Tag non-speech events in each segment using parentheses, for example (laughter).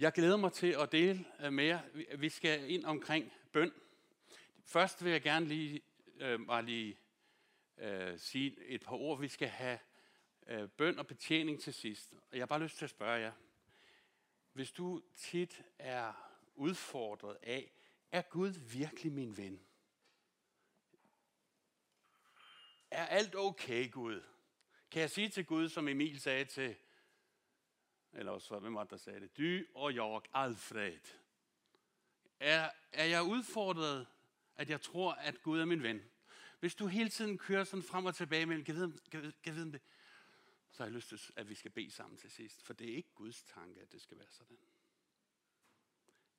Jeg glæder mig til at dele mere. med jer. Vi- Vi skal ind omkring bøn. Først vil jeg gerne lige, øh, bare lige øh, sige et par ord. Vi skal have øh, bøn og betjening til sidst. Og jeg har bare lyst til at spørge jer. Hvis du tit er udfordret af, er Gud virkelig min ven? Er alt okay, Gud? Kan jeg sige til Gud, som Emil sagde til eller også, hvem var det, der sagde det? Du og jeg, Alfred. Er, er jeg udfordret, at jeg tror, at Gud er min ven? Hvis du hele tiden kører sådan frem og tilbage mellem, kan jeg vide, kan, vide- kan vide om det? Så har jeg lyst til, at vi skal bede sammen til sidst. For det er ikke Guds tanke, at det skal være sådan.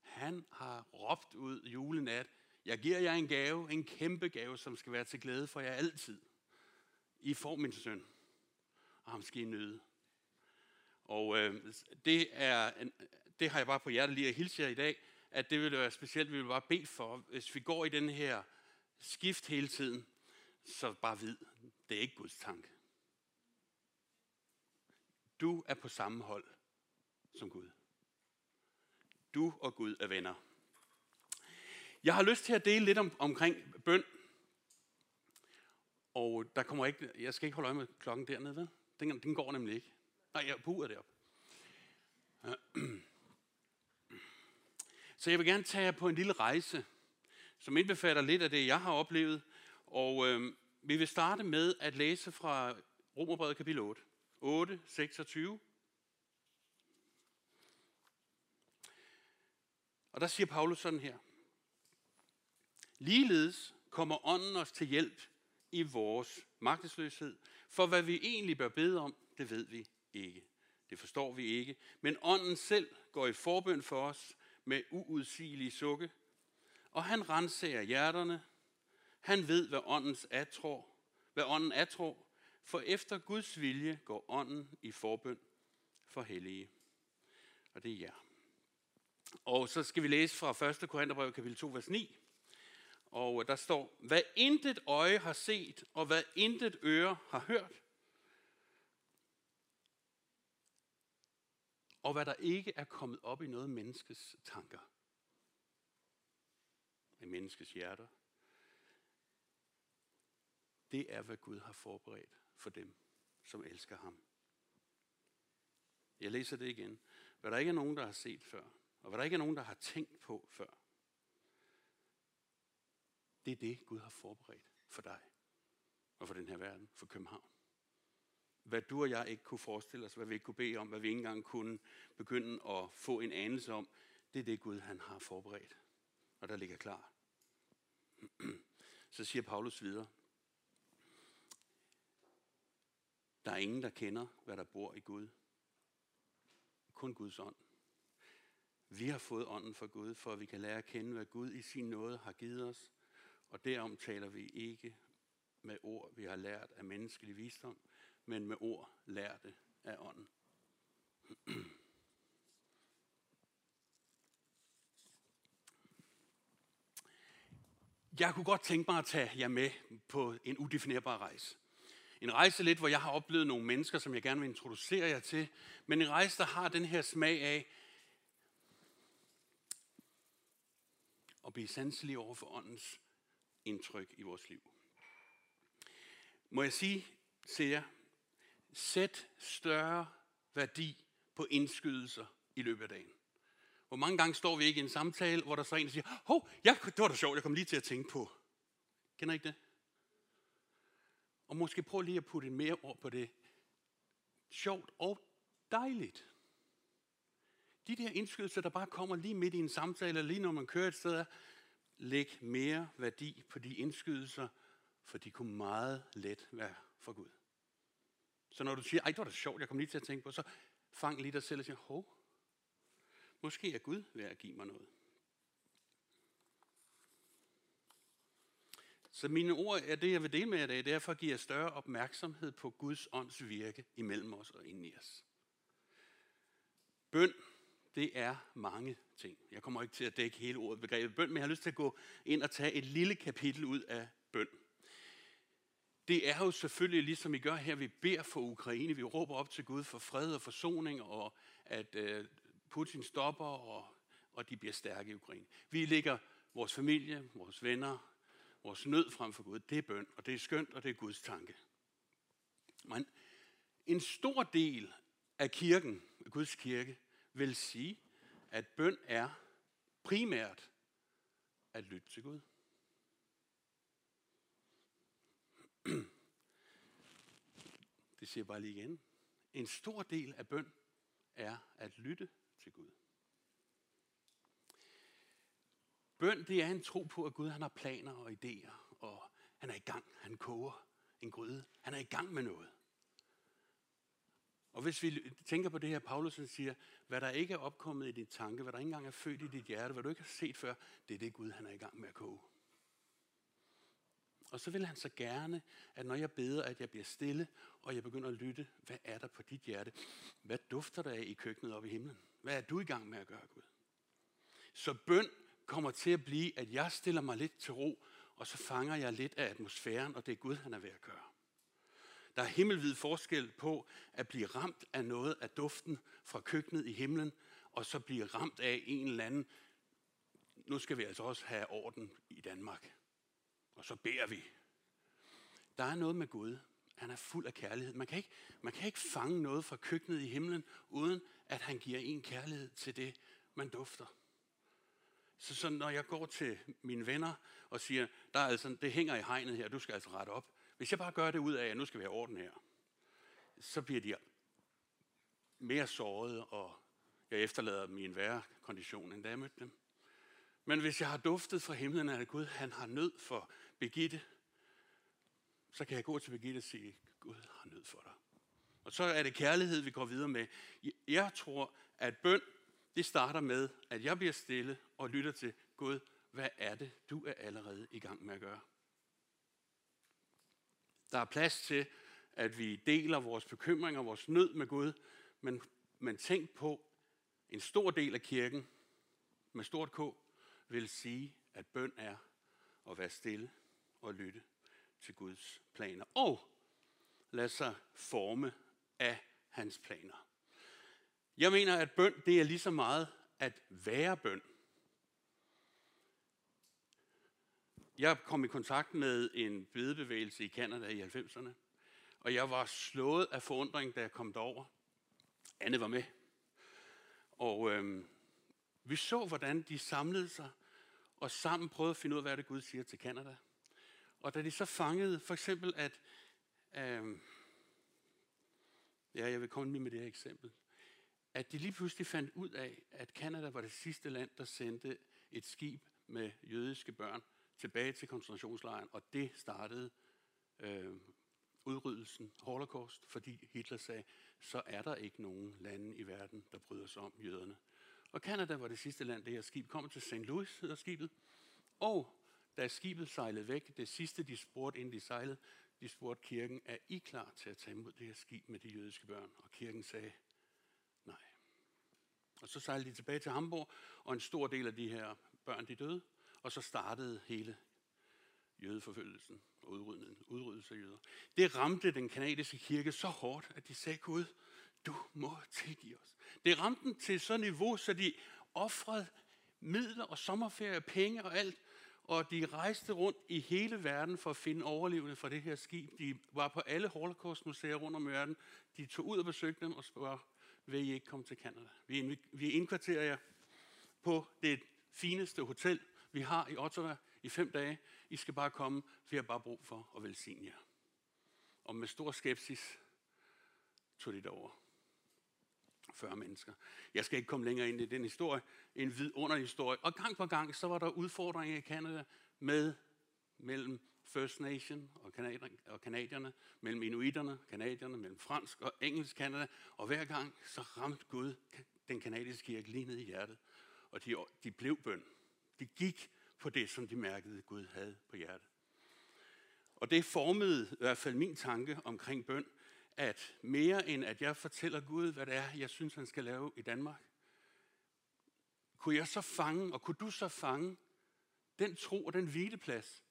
Han har råbt ud julenat, jeg giver jer en gave, en kæmpe gave, som skal være til glæde for jer altid. I får min søn, og ham skal I nyde. Og øh, det, er, det har jeg bare på hjertet lige at hilse jer i dag, at det vil være specielt, vi vil bare bede for, hvis vi går i den her skift hele tiden, så bare vid, det er ikke Guds tanke. Du er på samme hold som Gud. Du og Gud er venner. Jeg har lyst til at dele lidt om, omkring bøn. Og der kommer ikke, jeg skal ikke holde øje med klokken dernede, vel? Den, den går nemlig ikke. Nej, jeg purer det op. Så jeg vil gerne tage jer på en lille rejse, som indbefatter lidt af det, jeg har oplevet. Og øh, vi vil starte med at læse fra Romerbrevet kapitel 8. 8, 26. Og der siger Paulus sådan her. Ligeledes kommer ånden os til hjælp i vores magtesløshed. For hvad vi egentlig bør bede om, det ved vi ikke. Det forstår vi ikke. Men ånden selv går i forbøn for os med uudsigelige sukke. Og han renser hjerterne. Han ved, hvad åndens atrår, hvad ånden atrår. For efter Guds vilje går ånden i forbøn for hellige. Og det er jer. Og så skal vi læse fra 1. Korintherbrev kapitel 2, vers 9. Og der står, hvad intet øje har set, og hvad intet øre har hørt, og hvad der ikke er kommet op i noget menneskes tanker, i menneskes hjerter, det er, hvad Gud har forberedt for dem, som elsker ham. Jeg læser det igen. Hvad der ikke er nogen, der har set før, og hvad der ikke er nogen, der har tænkt på før, det er det, Gud har forberedt for dig og for den her verden, for København. Hvad du og jeg ikke kunne forestille os, hvad vi ikke kunne bede om, hvad vi ikke engang kunne begynde at få en anelse om, det er det, Gud han har forberedt. Og der ligger klar. Så siger Paulus videre. Der er ingen, der kender, hvad der bor i Gud. Kun Guds ånd. Vi har fået ånden fra Gud, for at vi kan lære at kende, hvad Gud i sin nåde har givet os. Og derom taler vi ikke med ord, vi har lært af menneskelig visdom, men med ord lærte af ånden. Jeg kunne godt tænke mig at tage jer med på en udefinerbar rejse. En rejse lidt, hvor jeg har oplevet nogle mennesker, som jeg gerne vil introducere jer til, men en rejse, der har den her smag af at blive sanselig over for åndens indtryk i vores liv. Må jeg sige til jer, sæt større værdi på indskydelser i løbet af dagen. Hvor mange gange står vi ikke i en samtale, hvor der så er en, der siger, hov, ja, det var da sjovt, jeg kom lige til at tænke på. Kender I ikke det? Og måske prøv lige at putte en mere ord på det. Sjovt og dejligt. De der indskydelser, der bare kommer lige midt i en samtale, eller lige når man kører et sted, læg mere værdi på de indskydelser, for de kunne meget let være for Gud. Så når du siger, ej, det var da sjovt, jeg kom lige til at tænke på, så fang lige dig selv og siger, hov, måske er Gud ved at give mig noget. Så mine ord er det, jeg vil dele med jer i dag. det er for at give jer større opmærksomhed på Guds ånds virke imellem os og inde i os. Bøn, det er mange ting. Jeg kommer ikke til at dække hele ordet begrebet bøn, men jeg har lyst til at gå ind og tage et lille kapitel ud af bøn. Det er jo selvfølgelig, ligesom vi gør her, vi beder for Ukraine, vi råber op til Gud for fred og forsoning, og at øh, Putin stopper, og, og de bliver stærke i Ukraine. Vi lægger vores familie, vores venner, vores nød frem for Gud. Det er bøn, og det er skønt, og det er Guds tanke. Men en stor del af kirken, Guds kirke, vil sige, at bøn er primært at lytte til Gud. (clears throat) Det siger jeg bare lige igen. En stor del af bøn er at lytte til Gud. Bøn, det er en tro på, at Gud han har planer og idéer, og han er i gang. Han koger en gryde. Han er i gang med noget. Og hvis vi tænker på det her, Paulus siger, hvad der ikke er opkommet i din tanke, hvad der ikke engang er født i dit hjerte, hvad du ikke har set før, det er det Gud, han er i gang med at koge. Og så vil han så gerne, at når jeg beder, at jeg bliver stille, og jeg begynder at lytte, hvad er der på dit hjerte? Hvad dufter der af i køkkenet oppe i himlen? Hvad er du i gang med at gøre, Gud? Så bøn kommer til at blive, at jeg stiller mig lidt til ro, og så fanger jeg lidt af atmosfæren, og det er Gud, han er ved at gøre. Der er himmelvid forskel på at blive ramt af noget af duften fra køkkenet i himlen, og så blive ramt af en eller anden, nu skal vi altså også have orden i Danmark. Og så beder vi. Der er noget med Gud. Han er fuld af kærlighed. Man kan ikke, man kan ikke fange noget fra køkkenet i himlen, uden at han giver en kærlighed til det, man dufter. Så, så når jeg går til mine venner og siger, der er altså, det hænger i hegnet her, du skal altså rette op, hvis jeg bare gør det ud af, at nu skal vi have orden her, så bliver de mere såret, og jeg efterlader dem i en værre kondition, end da jeg mødte dem. Men hvis jeg har duftet fra himlen af, at Gud han har nød for Begitte, så kan jeg gå til Begitte og sige, Gud har nød for dig. Og så er det kærlighed, vi går videre med. Jeg tror, at bøn, det starter med, at jeg bliver stille og lytter til Gud. Hvad er det, du er allerede i gang med at gøre? Der er plads til, at vi deler vores bekymringer, vores nød med Gud, men, men tænk på, en stor del af kirken, med stort K, vil sige, at bøn er at være stille og lytte til Guds planer. Og lade sig forme af hans planer. Jeg mener, at bøn, det er lige så meget at være bøn. Jeg kom i kontakt med en bedebevægelse i Kanada i 90'erne, og jeg var slået af forundring, da jeg kom derover. Anne var med. Og øhm, vi så, hvordan de samlede sig, og sammen prøvede at finde ud af, hvad det Gud siger til Kanada. Og da de så fangede, for eksempel at, øh, ja, jeg vil komme lige med det her eksempel, at de lige pludselig fandt ud af, at Kanada var det sidste land, der sendte et skib med jødiske børn tilbage til koncentrationslejren, og det startede øh, udryddelsen, holocaust, fordi Hitler sagde, så er der ikke nogen lande i verden, der bryder sig om jøderne. Og Kanada var det sidste land, det her skib kom til St. Louis, hedder skibet. Og da skibet sejlede væk, det sidste de spurgte, inden de sejlede, de spurgte kirken, er I klar til at tage imod det her skib med de jødiske børn? Og kirken sagde, nej. Og så sejlede de tilbage til Hamburg, og en stor del af de her børn, de døde. Og så startede hele jødeforfølgelsen og udryddelse af jøder. Det ramte den kanadiske kirke så hårdt, at de sagde, Gud, du må tilgive os. Det ramte dem til så niveau, så de offrede midler og sommerferie, penge og alt, og de rejste rundt i hele verden for at finde overlevende fra det her skib. De var på alle holocaustmuseer rundt om verden. De tog ud og besøgte dem og spurgte, vil I ikke komme til Canada? Vi, vi indkvarterer jer på det fineste hotel, vi har i Ottawa i fem dage. I skal bare komme, vi har bare brug for at velsigne jer. Og med stor skepsis tog de derover. 40 mennesker. Jeg skal ikke komme længere ind i den historie. En vidunderlig Og gang på gang, så var der udfordringer i Canada med mellem First Nation og, kanadier, og kanadierne, mellem inuiterne, kanadierne, mellem fransk og engelsk Canada. Og hver gang, så ramte Gud den kanadiske kirke lige ned i hjertet. Og de, de blev bøn. De gik på det, som de mærkede, Gud havde på hjertet. Og det formede i hvert fald min tanke omkring bøn, at mere end at jeg fortæller Gud, hvad det er, jeg synes, han skal lave i Danmark, kunne jeg så fange, og kunne du så fange, den tro og den hvileplads.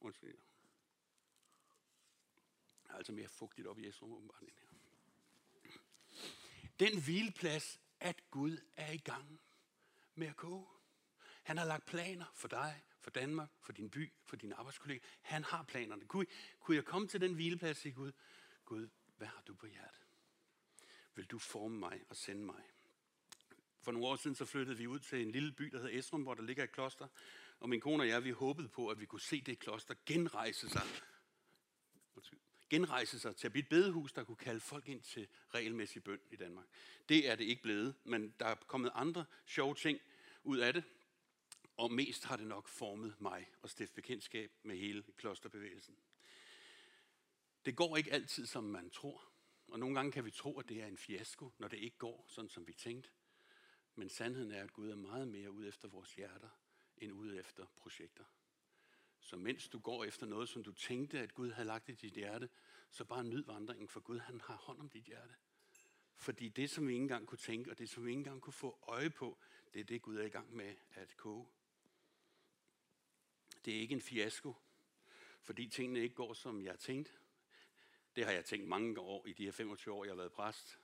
Undskyld. Altså mere fugtigt op i Jesu åbenbart her. Den hvileplads, at Gud er i gang med at gå. Han har lagt planer for dig, for Danmark, for din by, for dine arbejdskolleger. Han har planerne. Kunne, kunne jeg komme til den hvileplads i Gud? Gud, hvad har du på hjertet? Vil du forme mig og sende mig? For nogle år siden så flyttede vi ud til en lille by, der hedder Esrum, hvor der ligger et kloster. Og min kone og jeg, vi håbede på, at vi kunne se det kloster genrejse sig. Genrejse sig til at blive et bedehus, der kunne kalde folk ind til regelmæssig bøn i Danmark. Det er det ikke blevet, men der er kommet andre sjove ting ud af det. Og mest har det nok formet mig og stifte bekendtskab med hele klosterbevægelsen. Det går ikke altid, som man tror. Og nogle gange kan vi tro, at det er en fiasko, når det ikke går, sådan som vi tænkte. Men sandheden er, at Gud er meget mere ude efter vores hjerter, end ude efter projekter. Så mens du går efter noget, som du tænkte, at Gud havde lagt i dit hjerte, så bare nyd vandringen, for Gud han har hånd om dit hjerte. Fordi det, som vi ikke engang kunne tænke, og det, som vi ikke engang kunne få øje på, det er det, Gud er i gang med at koge. Det er ikke en fiasko, fordi tingene ikke går, som jeg tænkte. Det har jeg tænkt mange år i de her 25 år, jeg har været præst.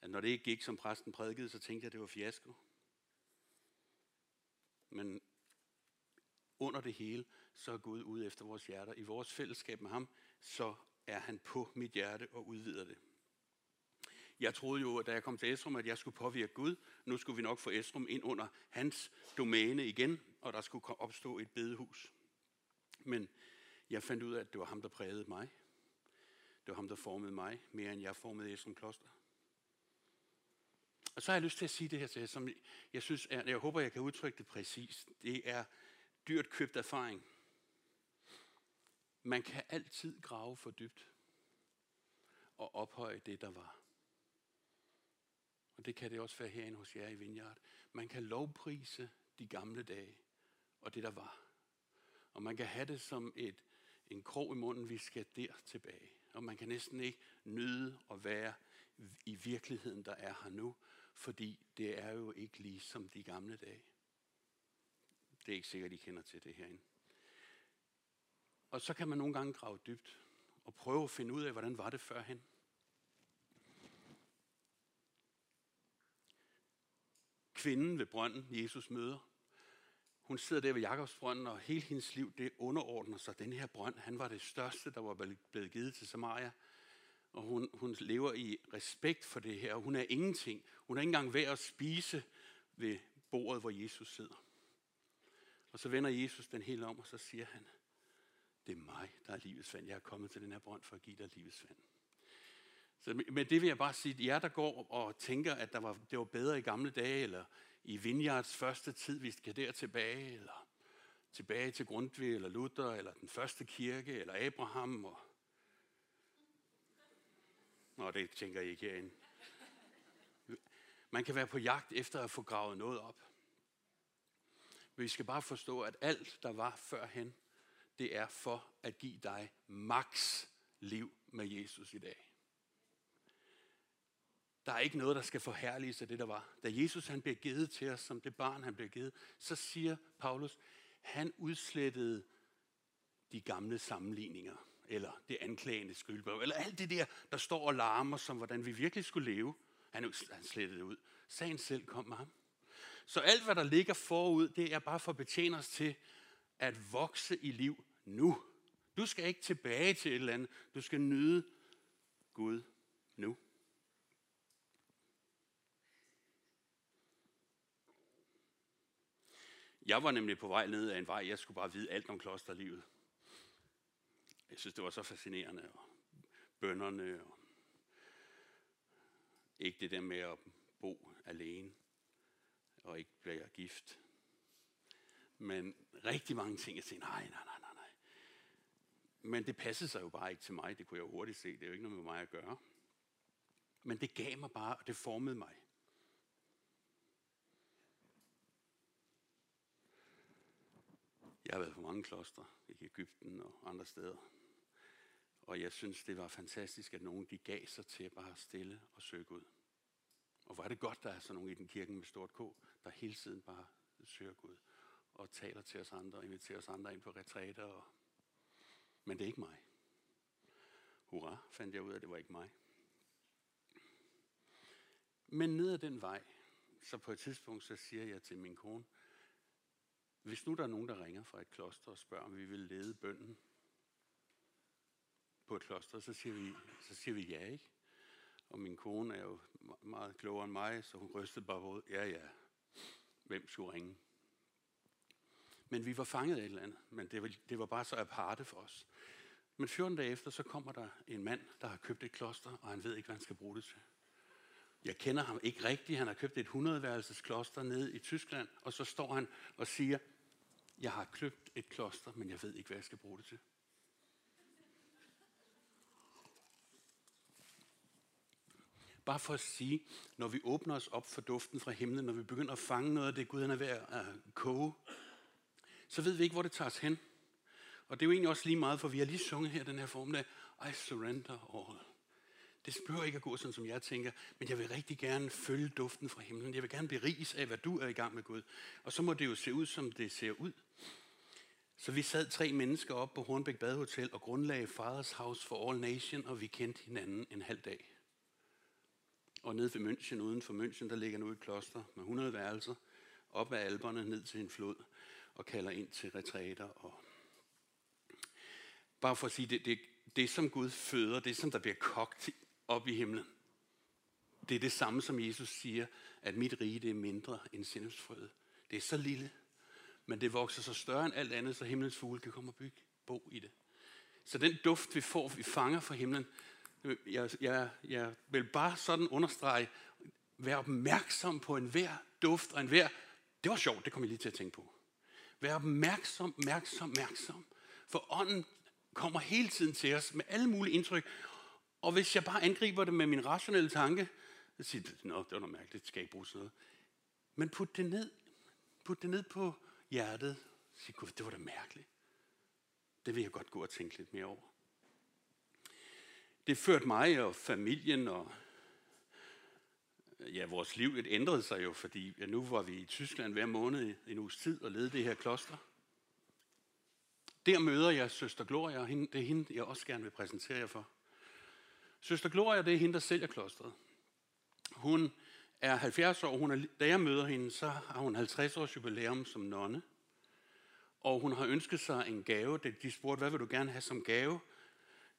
At når det ikke gik, som præsten prædikede, så tænkte jeg, at det var fiasko. Men under det hele, så er Gud ude efter vores hjerter. I vores fællesskab med ham, så er han på mit hjerte og udvider det. Jeg troede jo, da jeg kom til Esrum, at jeg skulle påvirke Gud. Nu skulle vi nok få Esrum ind under hans domæne igen, og der skulle opstå et bedehus. Men jeg fandt ud af, at det var ham, der prægede mig. Det var ham, der formede mig, mere end jeg formede Esrum Kloster. Og så har jeg lyst til at sige det her til jer, som jeg synes er, jeg håber, jeg kan udtrykke det præcist. Det er dyrt købt erfaring. Man kan altid grave for dybt og ophøje det, der var. Og det kan det også være herinde hos jer i Vineyard. Man kan lovprise de gamle dage og det, der var. Og man kan have det som et, en krog i munden, vi skal der tilbage. Og man kan næsten ikke nyde at være i virkeligheden, der er her nu, fordi det er jo ikke lige som de gamle dage. Det er ikke sikkert, I kender til det herinde. Og så kan man nogle gange grave dybt og prøve at finde ud af, hvordan var det førhen. Kvinden ved brønden, Jesus møder, hun sidder der ved Jakobsbrønden, og hele hendes liv, det underordner sig. Den her brønd, han var det største, der var blevet givet til Samaria. Og hun, hun lever i respekt for det her, og hun er ingenting. Hun er ikke engang værd at spise ved bordet, hvor Jesus sidder. Og så vender Jesus den helt om, og så siger han, det er mig, der er livets vand. Jeg er kommet til den her brønd for at give dig livets vand. Så med det vil jeg bare sige, at jer, der går og tænker, at der var, det var bedre i gamle dage, eller i Vineyards første tid, vi skal der tilbage, eller tilbage til Grundtvig, eller Luther, eller den første kirke, eller Abraham. Og... Nå, det tænker I ikke herinde. Man kan være på jagt efter at få gravet noget op. Men vi skal bare forstå, at alt, der var førhen, det er for at give dig maks liv med Jesus i dag. Der er ikke noget, der skal forherliges af det, der var. Da Jesus han bliver givet til os, som det barn, han bliver givet, så siger Paulus, han udslettede de gamle sammenligninger, eller det anklagende skyldbrev, eller alt det der, der står og larmer, som hvordan vi virkelig skulle leve. Han, han slettede det ud. Sagen selv kom med ham. Så alt, hvad der ligger forud, det er bare for at betjene os til at vokse i liv nu. Du skal ikke tilbage til et eller andet. Du skal nyde Gud nu. Jeg var nemlig på vej ned ad en vej. Jeg skulle bare vide alt om klosterlivet. Jeg synes, det var så fascinerende. Og bønderne og ikke det der med at bo alene og ikke blive gift. Men rigtig mange ting, jeg tænkte, nej, nej, nej, nej, nej. Men det passede sig jo bare ikke til mig. Det kunne jeg hurtigt se. Det er jo ikke noget med mig at gøre. Men det gav mig bare, og det formede mig. Jeg har været på mange klostre i Ægypten og andre steder. Og jeg synes, det var fantastisk, at nogen de gav sig til at bare stille og søge Gud. Og hvor er det godt, der er sådan nogen i den kirken med stort K, der hele tiden bare søger Gud og taler til os andre og inviterer os andre ind på retræter. Og... Men det er ikke mig. Hurra, fandt jeg ud af, at det var ikke mig. Men ned ad den vej, så på et tidspunkt, så siger jeg til min kone, hvis nu der er nogen, der ringer fra et kloster og spørger, om vi vil lede bønden på et kloster, så siger vi, så siger vi ja, ikke? Og min kone er jo meget klogere end mig, så hun rystede bare på ja, ja, hvem skulle ringe? Men vi var fanget af et eller andet, men det var, det var bare så aparte for os. Men 14 dage efter, så kommer der en mand, der har købt et kloster, og han ved ikke, hvad han skal bruge det til. Jeg kender ham ikke rigtigt. Han har købt et 100-værelses kloster nede i Tyskland, og så står han og siger, jeg har købt et kloster, men jeg ved ikke, hvad jeg skal bruge det til. Bare for at sige, når vi åbner os op for duften fra himlen, når vi begynder at fange noget af det, Gud han er ved at øh, koge, så ved vi ikke, hvor det tager os hen. Og det er jo egentlig også lige meget, for vi har lige sunget her den her formdag, I surrender all. Det behøver ikke at gå sådan, som jeg tænker, men jeg vil rigtig gerne følge duften fra himlen. Jeg vil gerne beriges af, hvad du er i gang med Gud. Og så må det jo se ud, som det ser ud. Så vi sad tre mennesker op på Hornbæk Badehotel og grundlagde Fathers House for All Nation, og vi kendte hinanden en halv dag. Og nede ved München, uden for München, der ligger nu et kloster med 100 værelser, op ad alberne ned til en flod, og kalder ind til retræter. Og Bare for at sige, det, det, det som Gud føder, det som der bliver kogt op i himlen, det er det samme, som Jesus siger, at mit rige det er mindre end sindhedsfrøet. Det er så lille, men det vokser så større end alt andet, så himlens fugle kan komme og bygge bo i det. Så den duft, vi får, vi fanger fra himlen, jeg, jeg, jeg vil bare sådan understrege, vær opmærksom på enhver duft og enhver, det var sjovt, det kom jeg lige til at tænke på. Vær opmærksom, opmærksom, opmærksom. For ånden kommer hele tiden til os med alle mulige indtryk. Og hvis jeg bare angriber det med min rationelle tanke, så siger jeg, Nå, det var noget mærkeligt, det skal ikke bruge sådan noget. Men put det ned. Put det ned på hjertet. Sig, Gud, det var da mærkeligt. Det vil jeg godt gå og tænke lidt mere over. Det førte mig og familien og ja, vores liv det ændrede sig jo, fordi ja, nu var vi i Tyskland hver måned i en uges tid og ledte det her kloster. Der møder jeg søster Gloria, og det er hende, jeg også gerne vil præsentere jer for. Søster Gloria, det er hende, der sælger klostret. Hun er 70 år. Hun er, da jeg møder hende, så har hun 50 års jubilæum som nonne. Og hun har ønsket sig en gave. De spurgte, hvad vil du gerne have som gave?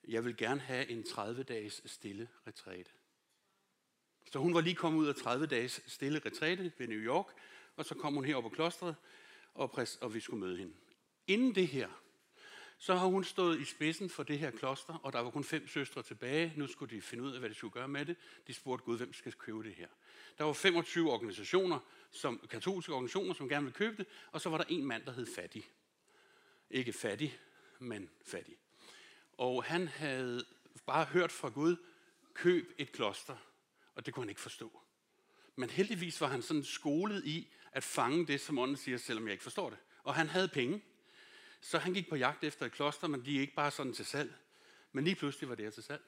Jeg vil gerne have en 30-dages stille retræte. Så hun var lige kommet ud af 30 dages stille retræte ved New York, og så kom hun her på klostret, og, præs, og vi skulle møde hende. Inden det her, så har hun stået i spidsen for det her kloster, og der var kun fem søstre tilbage. Nu skulle de finde ud af, hvad de skulle gøre med det. De spurgte Gud, hvem skal købe det her. Der var 25 organisationer, som, katolske organisationer, som gerne ville købe det, og så var der en mand, der hed Fattig. Ikke fattig, men fattig. Og han havde bare hørt fra Gud, køb et kloster, og det kunne han ikke forstå. Men heldigvis var han sådan skolet i at fange det, som ånden siger, selvom jeg ikke forstår det. Og han havde penge, så han gik på jagt efter et kloster, men de er ikke bare sådan til salg. Men lige pludselig var det her til salg.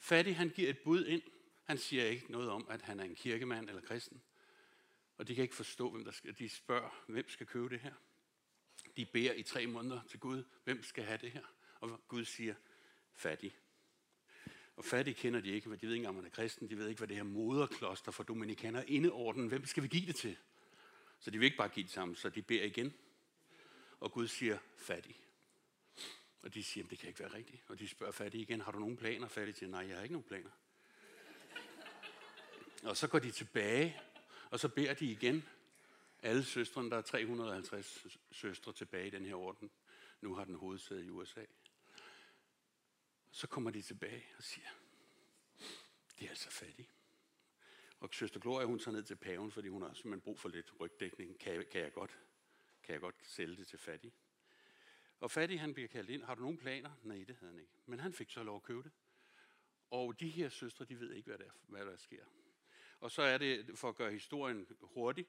Fattig, han giver et bud ind. Han siger ikke noget om, at han er en kirkemand eller kristen. Og de kan ikke forstå, hvem der skal. De spørger, hvem skal købe det her. De beder i tre måneder til Gud, hvem skal have det her. Og Gud siger, fattig. Og fattig kender de ikke, de ved ikke engang, om han er kristen. De ved ikke, hvad det her moderkloster for dominikaner indeorden. Hvem skal vi give det til? Så de vil ikke bare give det sammen, så de beder igen og Gud siger fattig. Og de siger, det kan ikke være rigtigt. Og de spørger fattig igen, har du nogen planer? Fattig siger, nej, jeg har ikke nogen planer. og så går de tilbage, og så beder de igen. Alle søstrene, der er 350 søstre tilbage i den her orden. Nu har den hovedsæde i USA. Så kommer de tilbage og siger, det er altså fattige. Og søster Gloria, hun tager ned til paven, fordi hun har simpelthen brug for lidt rygdækning. Kan, kan jeg godt kan jeg godt sælge det til fattig. Og fattig han bliver kaldt ind. Har du nogen planer? Nej, det havde han ikke. Men han fik så lov at købe det. Og de her søstre, de ved ikke, hvad der, hvad der sker. Og så er det, for at gøre historien hurtig,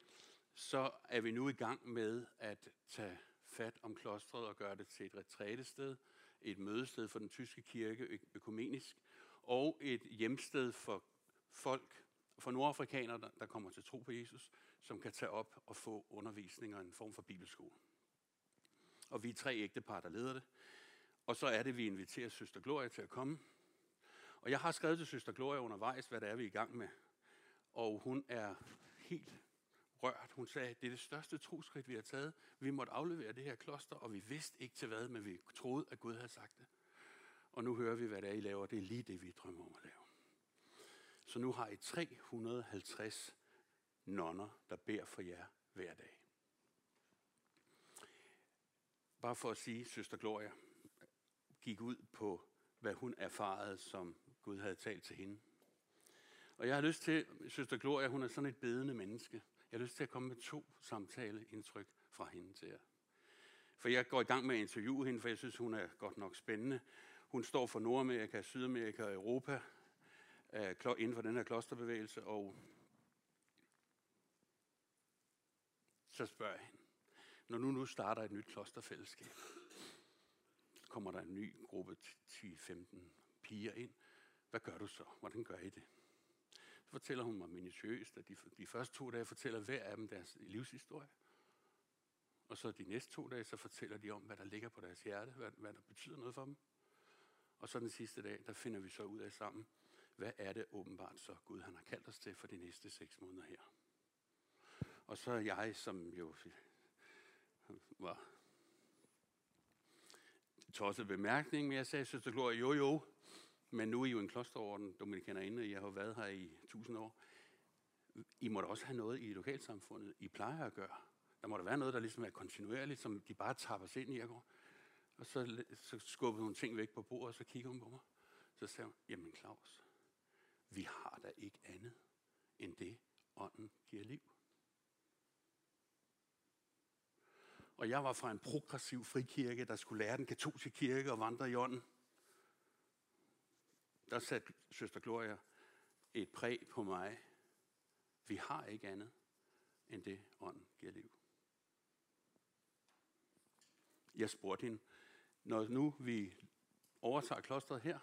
så er vi nu i gang med at tage fat om klostret og gøre det til et retrætested, et mødested for den tyske kirke økumenisk, og et hjemsted for folk, for nordafrikanere, der kommer til tro på Jesus, som kan tage op og få undervisning og en form for bibelskole. Og vi er tre ægtepar, der leder det. Og så er det, vi inviterer Søster Gloria til at komme. Og jeg har skrevet til Søster Gloria undervejs, hvad det er, vi er i gang med. Og hun er helt rørt. Hun sagde, det er det største troskridt, vi har taget. Vi måtte aflevere det her kloster, og vi vidste ikke til hvad, men vi troede, at Gud havde sagt det. Og nu hører vi, hvad det er, I laver. Det er lige det, vi drømmer om at lave. Så nu har I 350 nonner, der beder for jer hver dag. Bare for at sige, søster Gloria gik ud på, hvad hun erfarede, som Gud havde talt til hende. Og jeg har lyst til, søster Gloria, hun er sådan et bedende menneske. Jeg har lyst til at komme med to samtaleindtryk fra hende til jer. For jeg går i gang med at interviewe hende, for jeg synes, hun er godt nok spændende. Hun står for Nordamerika, Sydamerika og Europa øh, inden for den her klosterbevægelse, og så spørger jeg hende, når nu nu starter et nyt klosterfællesskab, kommer der en ny gruppe 10-15 piger ind. Hvad gør du så? Hvordan gør I det? Så fortæller hun mig minutiøst, at de, de første to dage fortæller hver af dem deres livshistorie. Og så de næste to dage, så fortæller de om, hvad der ligger på deres hjerte, hvad, hvad der betyder noget for dem. Og så den sidste dag, der finder vi så ud af sammen, hvad er det åbenbart så Gud han har kaldt os til for de næste seks måneder her. Og så er jeg, som jo var tosset bemærkning, men jeg sagde, søster Gloria, jo jo, men nu er I jo en klosterorden, dominikanerinde, og jeg har været her i tusind år. I må da også have noget i lokalsamfundet, I plejer at gøre. Der må der være noget, der ligesom er kontinuerligt, som de bare tapper sig ind i. Og, og så, så skubbede hun ting væk på bordet, og så kigger hun på mig. Så sagde hun, jamen Claus, vi har da ikke andet end det, ånden giver liv. Og jeg var fra en progressiv frikirke, der skulle lære den katolske kirke og vandre i ånden. Der satte søster Gloria et præg på mig. Vi har ikke andet end det, ånden giver liv. Jeg spurgte hende, når nu vi overtager klostret her,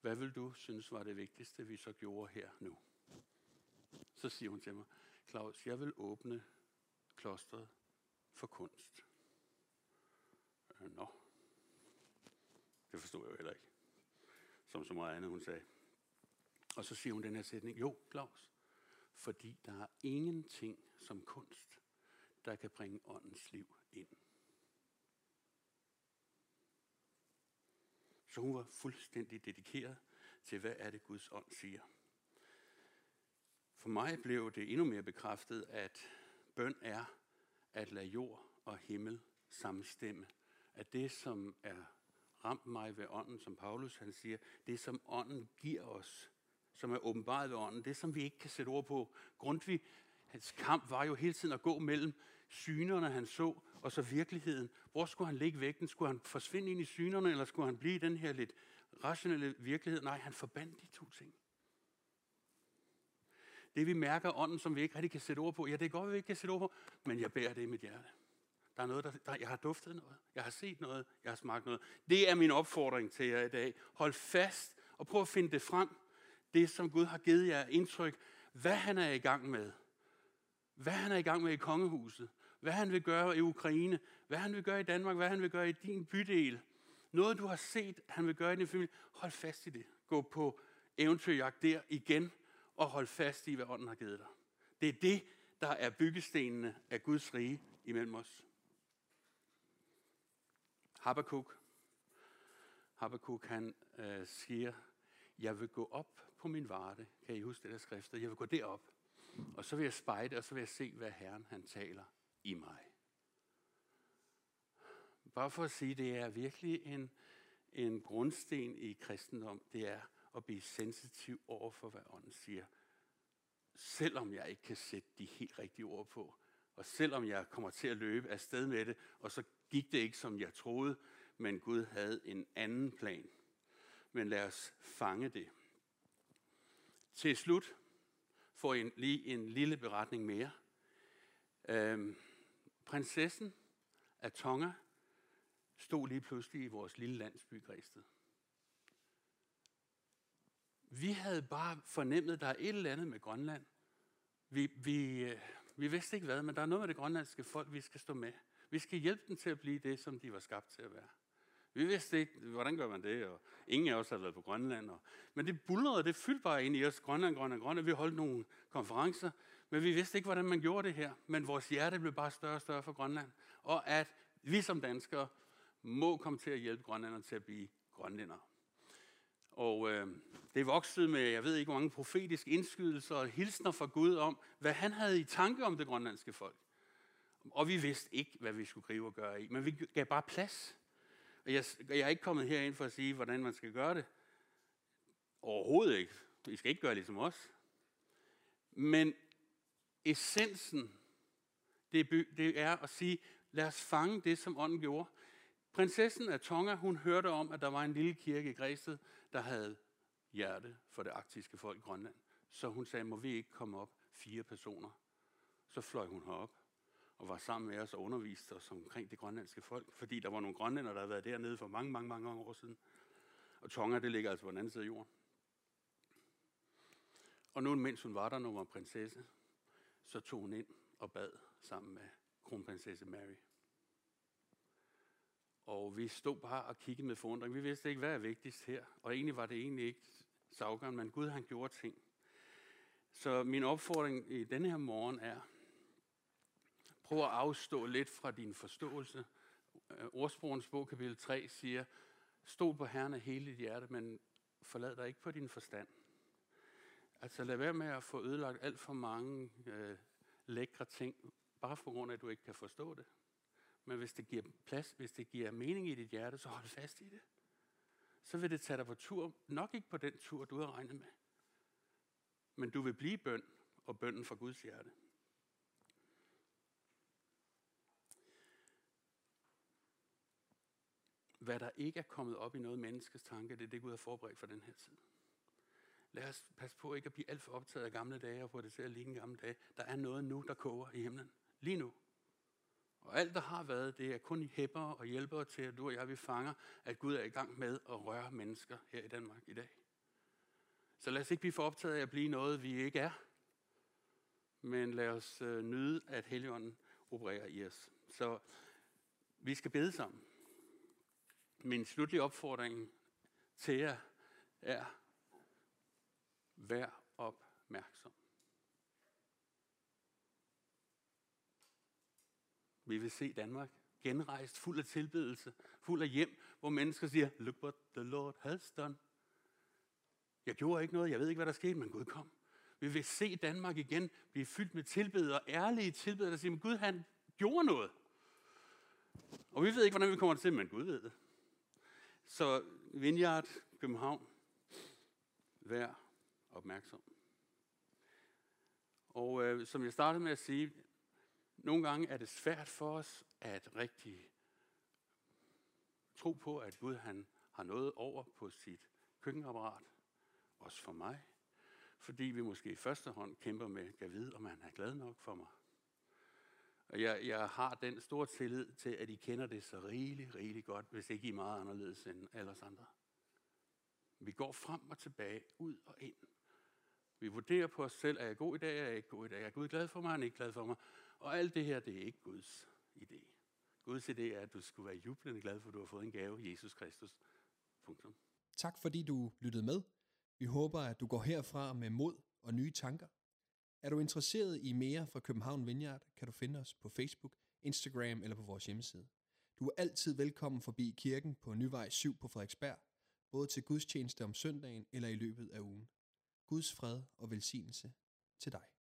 hvad vil du synes var det vigtigste, vi så gjorde her nu? Så siger hun til mig, Claus, jeg vil åbne klostret for kunst. Øh, nå, det forstod jeg jo heller ikke. Som så meget andet, hun sagde. Og så siger hun den her sætning, jo, Claus, fordi der er ingenting som kunst, der kan bringe åndens liv ind. Så hun var fuldstændig dedikeret til, hvad er det Guds ånd siger. For mig blev det endnu mere bekræftet, at bøn er at lade jord og himmel samstemme. At det, som er ramt mig ved ånden, som Paulus han siger, det som ånden giver os, som er åbenbaret ved ånden, det som vi ikke kan sætte ord på. Grundtvig, hans kamp var jo hele tiden at gå mellem synerne, han så, og så virkeligheden. Hvor skulle han ligge vægten? Skulle han forsvinde ind i synerne, eller skulle han blive i den her lidt rationelle virkelighed? Nej, han forbandt de to ting. Det vi mærker ånden, som vi ikke rigtig kan sætte ord på, ja, det er godt, at vi ikke kan sætte ord på, men jeg bærer det i mit hjerte. Der er noget, der, der, jeg har duftet noget, jeg har set noget, jeg har smagt noget. Det er min opfordring til jer i dag. Hold fast og prøv at finde det frem. Det, som Gud har givet jer indtryk. Hvad han er i gang med. Hvad han er i gang med i kongehuset. Hvad han vil gøre i Ukraine. Hvad han vil gøre i Danmark. Hvad han vil gøre i din bydel. Noget, du har set, han vil gøre i din familie. Hold fast i det. Gå på eventyrjagt der igen og hold fast i, hvad ånden har givet dig. Det er det, der er byggestenene af Guds rige imellem os. Habakkuk, Habakkuk han øh, siger, jeg vil gå op på min varte. Kan I huske det der skriftet? Jeg vil gå derop, og så vil jeg spejde, og så vil jeg se, hvad Herren han taler i mig. Bare for at sige, det er virkelig en, en grundsten i kristendom. Det er at blive sensitiv over for, hvad ånden siger. Selvom jeg ikke kan sætte de helt rigtige ord på, og selvom jeg kommer til at løbe afsted med det, og så gik det ikke, som jeg troede, men Gud havde en anden plan. Men lad os fange det. Til slut får I lige en lille beretning mere. Øhm, prinsessen at Tonga stod lige pludselig i vores lille landsby Græsted. Vi havde bare fornemmet, at der er et eller andet med Grønland. Vi, vi, øh, vi vidste ikke hvad, men der er noget med det grønlandske folk, vi skal stå med. Vi skal hjælpe dem til at blive det, som de var skabt til at være. Vi vidste ikke, hvordan gør man det, og ingen af os havde været på Grønland. Og, men det bullerede, det fyldte bare ind i os, Grønland, Grønland, Grønland. Vi holdt nogle konferencer, men vi vidste ikke, hvordan man gjorde det her. Men vores hjerte blev bare større og større for Grønland. Og at vi som danskere må komme til at hjælpe grønlænderne til at blive grønlændere. Og øh, det voksede med, jeg ved ikke hvor mange profetiske indskydelser og hilsner fra Gud om, hvad han havde i tanke om det grønlandske folk. Og vi vidste ikke, hvad vi skulle gribe og gøre i, men vi gav bare plads. Og jeg, jeg er ikke kommet herind for at sige, hvordan man skal gøre det. Overhovedet ikke. I skal ikke gøre ligesom os. Men essensen, det, det er at sige, lad os fange det, som ånden gjorde. Prinsessen af Tonga, hun hørte om, at der var en lille kirke i Græsted, der havde hjerte for det arktiske folk i Grønland. Så hun sagde, må vi ikke komme op fire personer? Så fløj hun herop og var sammen med os og underviste os omkring det grønlandske folk, fordi der var nogle grønlænder, der havde været dernede for mange, mange, mange år siden. Og Tonga, det ligger altså på den anden side af jorden. Og nu, mens hun var der, når hun var prinsesse, så tog hun ind og bad sammen med kronprinsesse Mary. Og vi stod bare og kiggede med forundring. Vi vidste ikke, hvad er vigtigst her. Og egentlig var det egentlig ikke så men Gud han gjorde ting. Så min opfordring i denne her morgen er, prøv at afstå lidt fra din forståelse. Øh, Ordsprogens bog, kapitel 3, siger, stå på Herren af hele dit hjerte, men forlad dig ikke på din forstand. Altså lad være med at få ødelagt alt for mange øh, lækre ting, bare for grund af, at du ikke kan forstå det. Men hvis det giver plads, hvis det giver mening i dit hjerte, så hold fast i det. Så vil det tage dig på tur, nok ikke på den tur, du har regnet med. Men du vil blive bøn, og bønden fra Guds hjerte. Hvad der ikke er kommet op i noget menneskes tanke, det er det, Gud har forberedt for den her tid. Lad os passe på ikke at blive alt for optaget af gamle dage og få det til at ligne gamle dage. Der er noget nu, der koger i himlen. Lige nu. Og alt, der har været, det er kun hæpper og hjælpere til, at du og jeg, vi fanger, at Gud er i gang med at røre mennesker her i Danmark i dag. Så lad os ikke blive for optaget af at blive noget, vi ikke er. Men lad os øh, nyde, at Helligånden opererer i os. Så vi skal bede sammen. Min slutlige opfordring til jer er, vær opmærksom. Vi vil se Danmark genrejst, fuld af tilbedelse, fuld af hjem, hvor mennesker siger, look what the Lord has done. Jeg gjorde ikke noget, jeg ved ikke, hvad der skete, men Gud kom. Vi vil se Danmark igen blive fyldt med tilbedere, ærlige tilbedere, der siger, men Gud han gjorde noget. Og vi ved ikke, hvordan vi kommer til, men Gud ved det. Så Vineyard, København, vær opmærksom. Og øh, som jeg startede med at sige, nogle gange er det svært for os at rigtig tro på, at Gud han har noget over på sit køkkenapparat, også for mig, fordi vi måske i første hånd kæmper med, at vide, om han er glad nok for mig. Og jeg, jeg har den store tillid til, at I kender det så rigeligt, rigeligt godt, hvis ikke I er meget anderledes end alle os andre. Vi går frem og tilbage, ud og ind. Vi vurderer på os selv, er jeg god i dag, er jeg ikke god i dag, er Gud glad for mig, er han ikke glad for mig. Og alt det her, det er ikke Guds idé. Guds idé er, at du skulle være jublende glad for, at du har fået en gave, Jesus Kristus. Punktum. Tak fordi du lyttede med. Vi håber, at du går herfra med mod og nye tanker. Er du interesseret i mere fra København Vineyard, kan du finde os på Facebook, Instagram eller på vores hjemmeside. Du er altid velkommen forbi kirken på Nyvej 7 på Frederiksberg, både til gudstjeneste om søndagen eller i løbet af ugen. Guds fred og velsignelse til dig.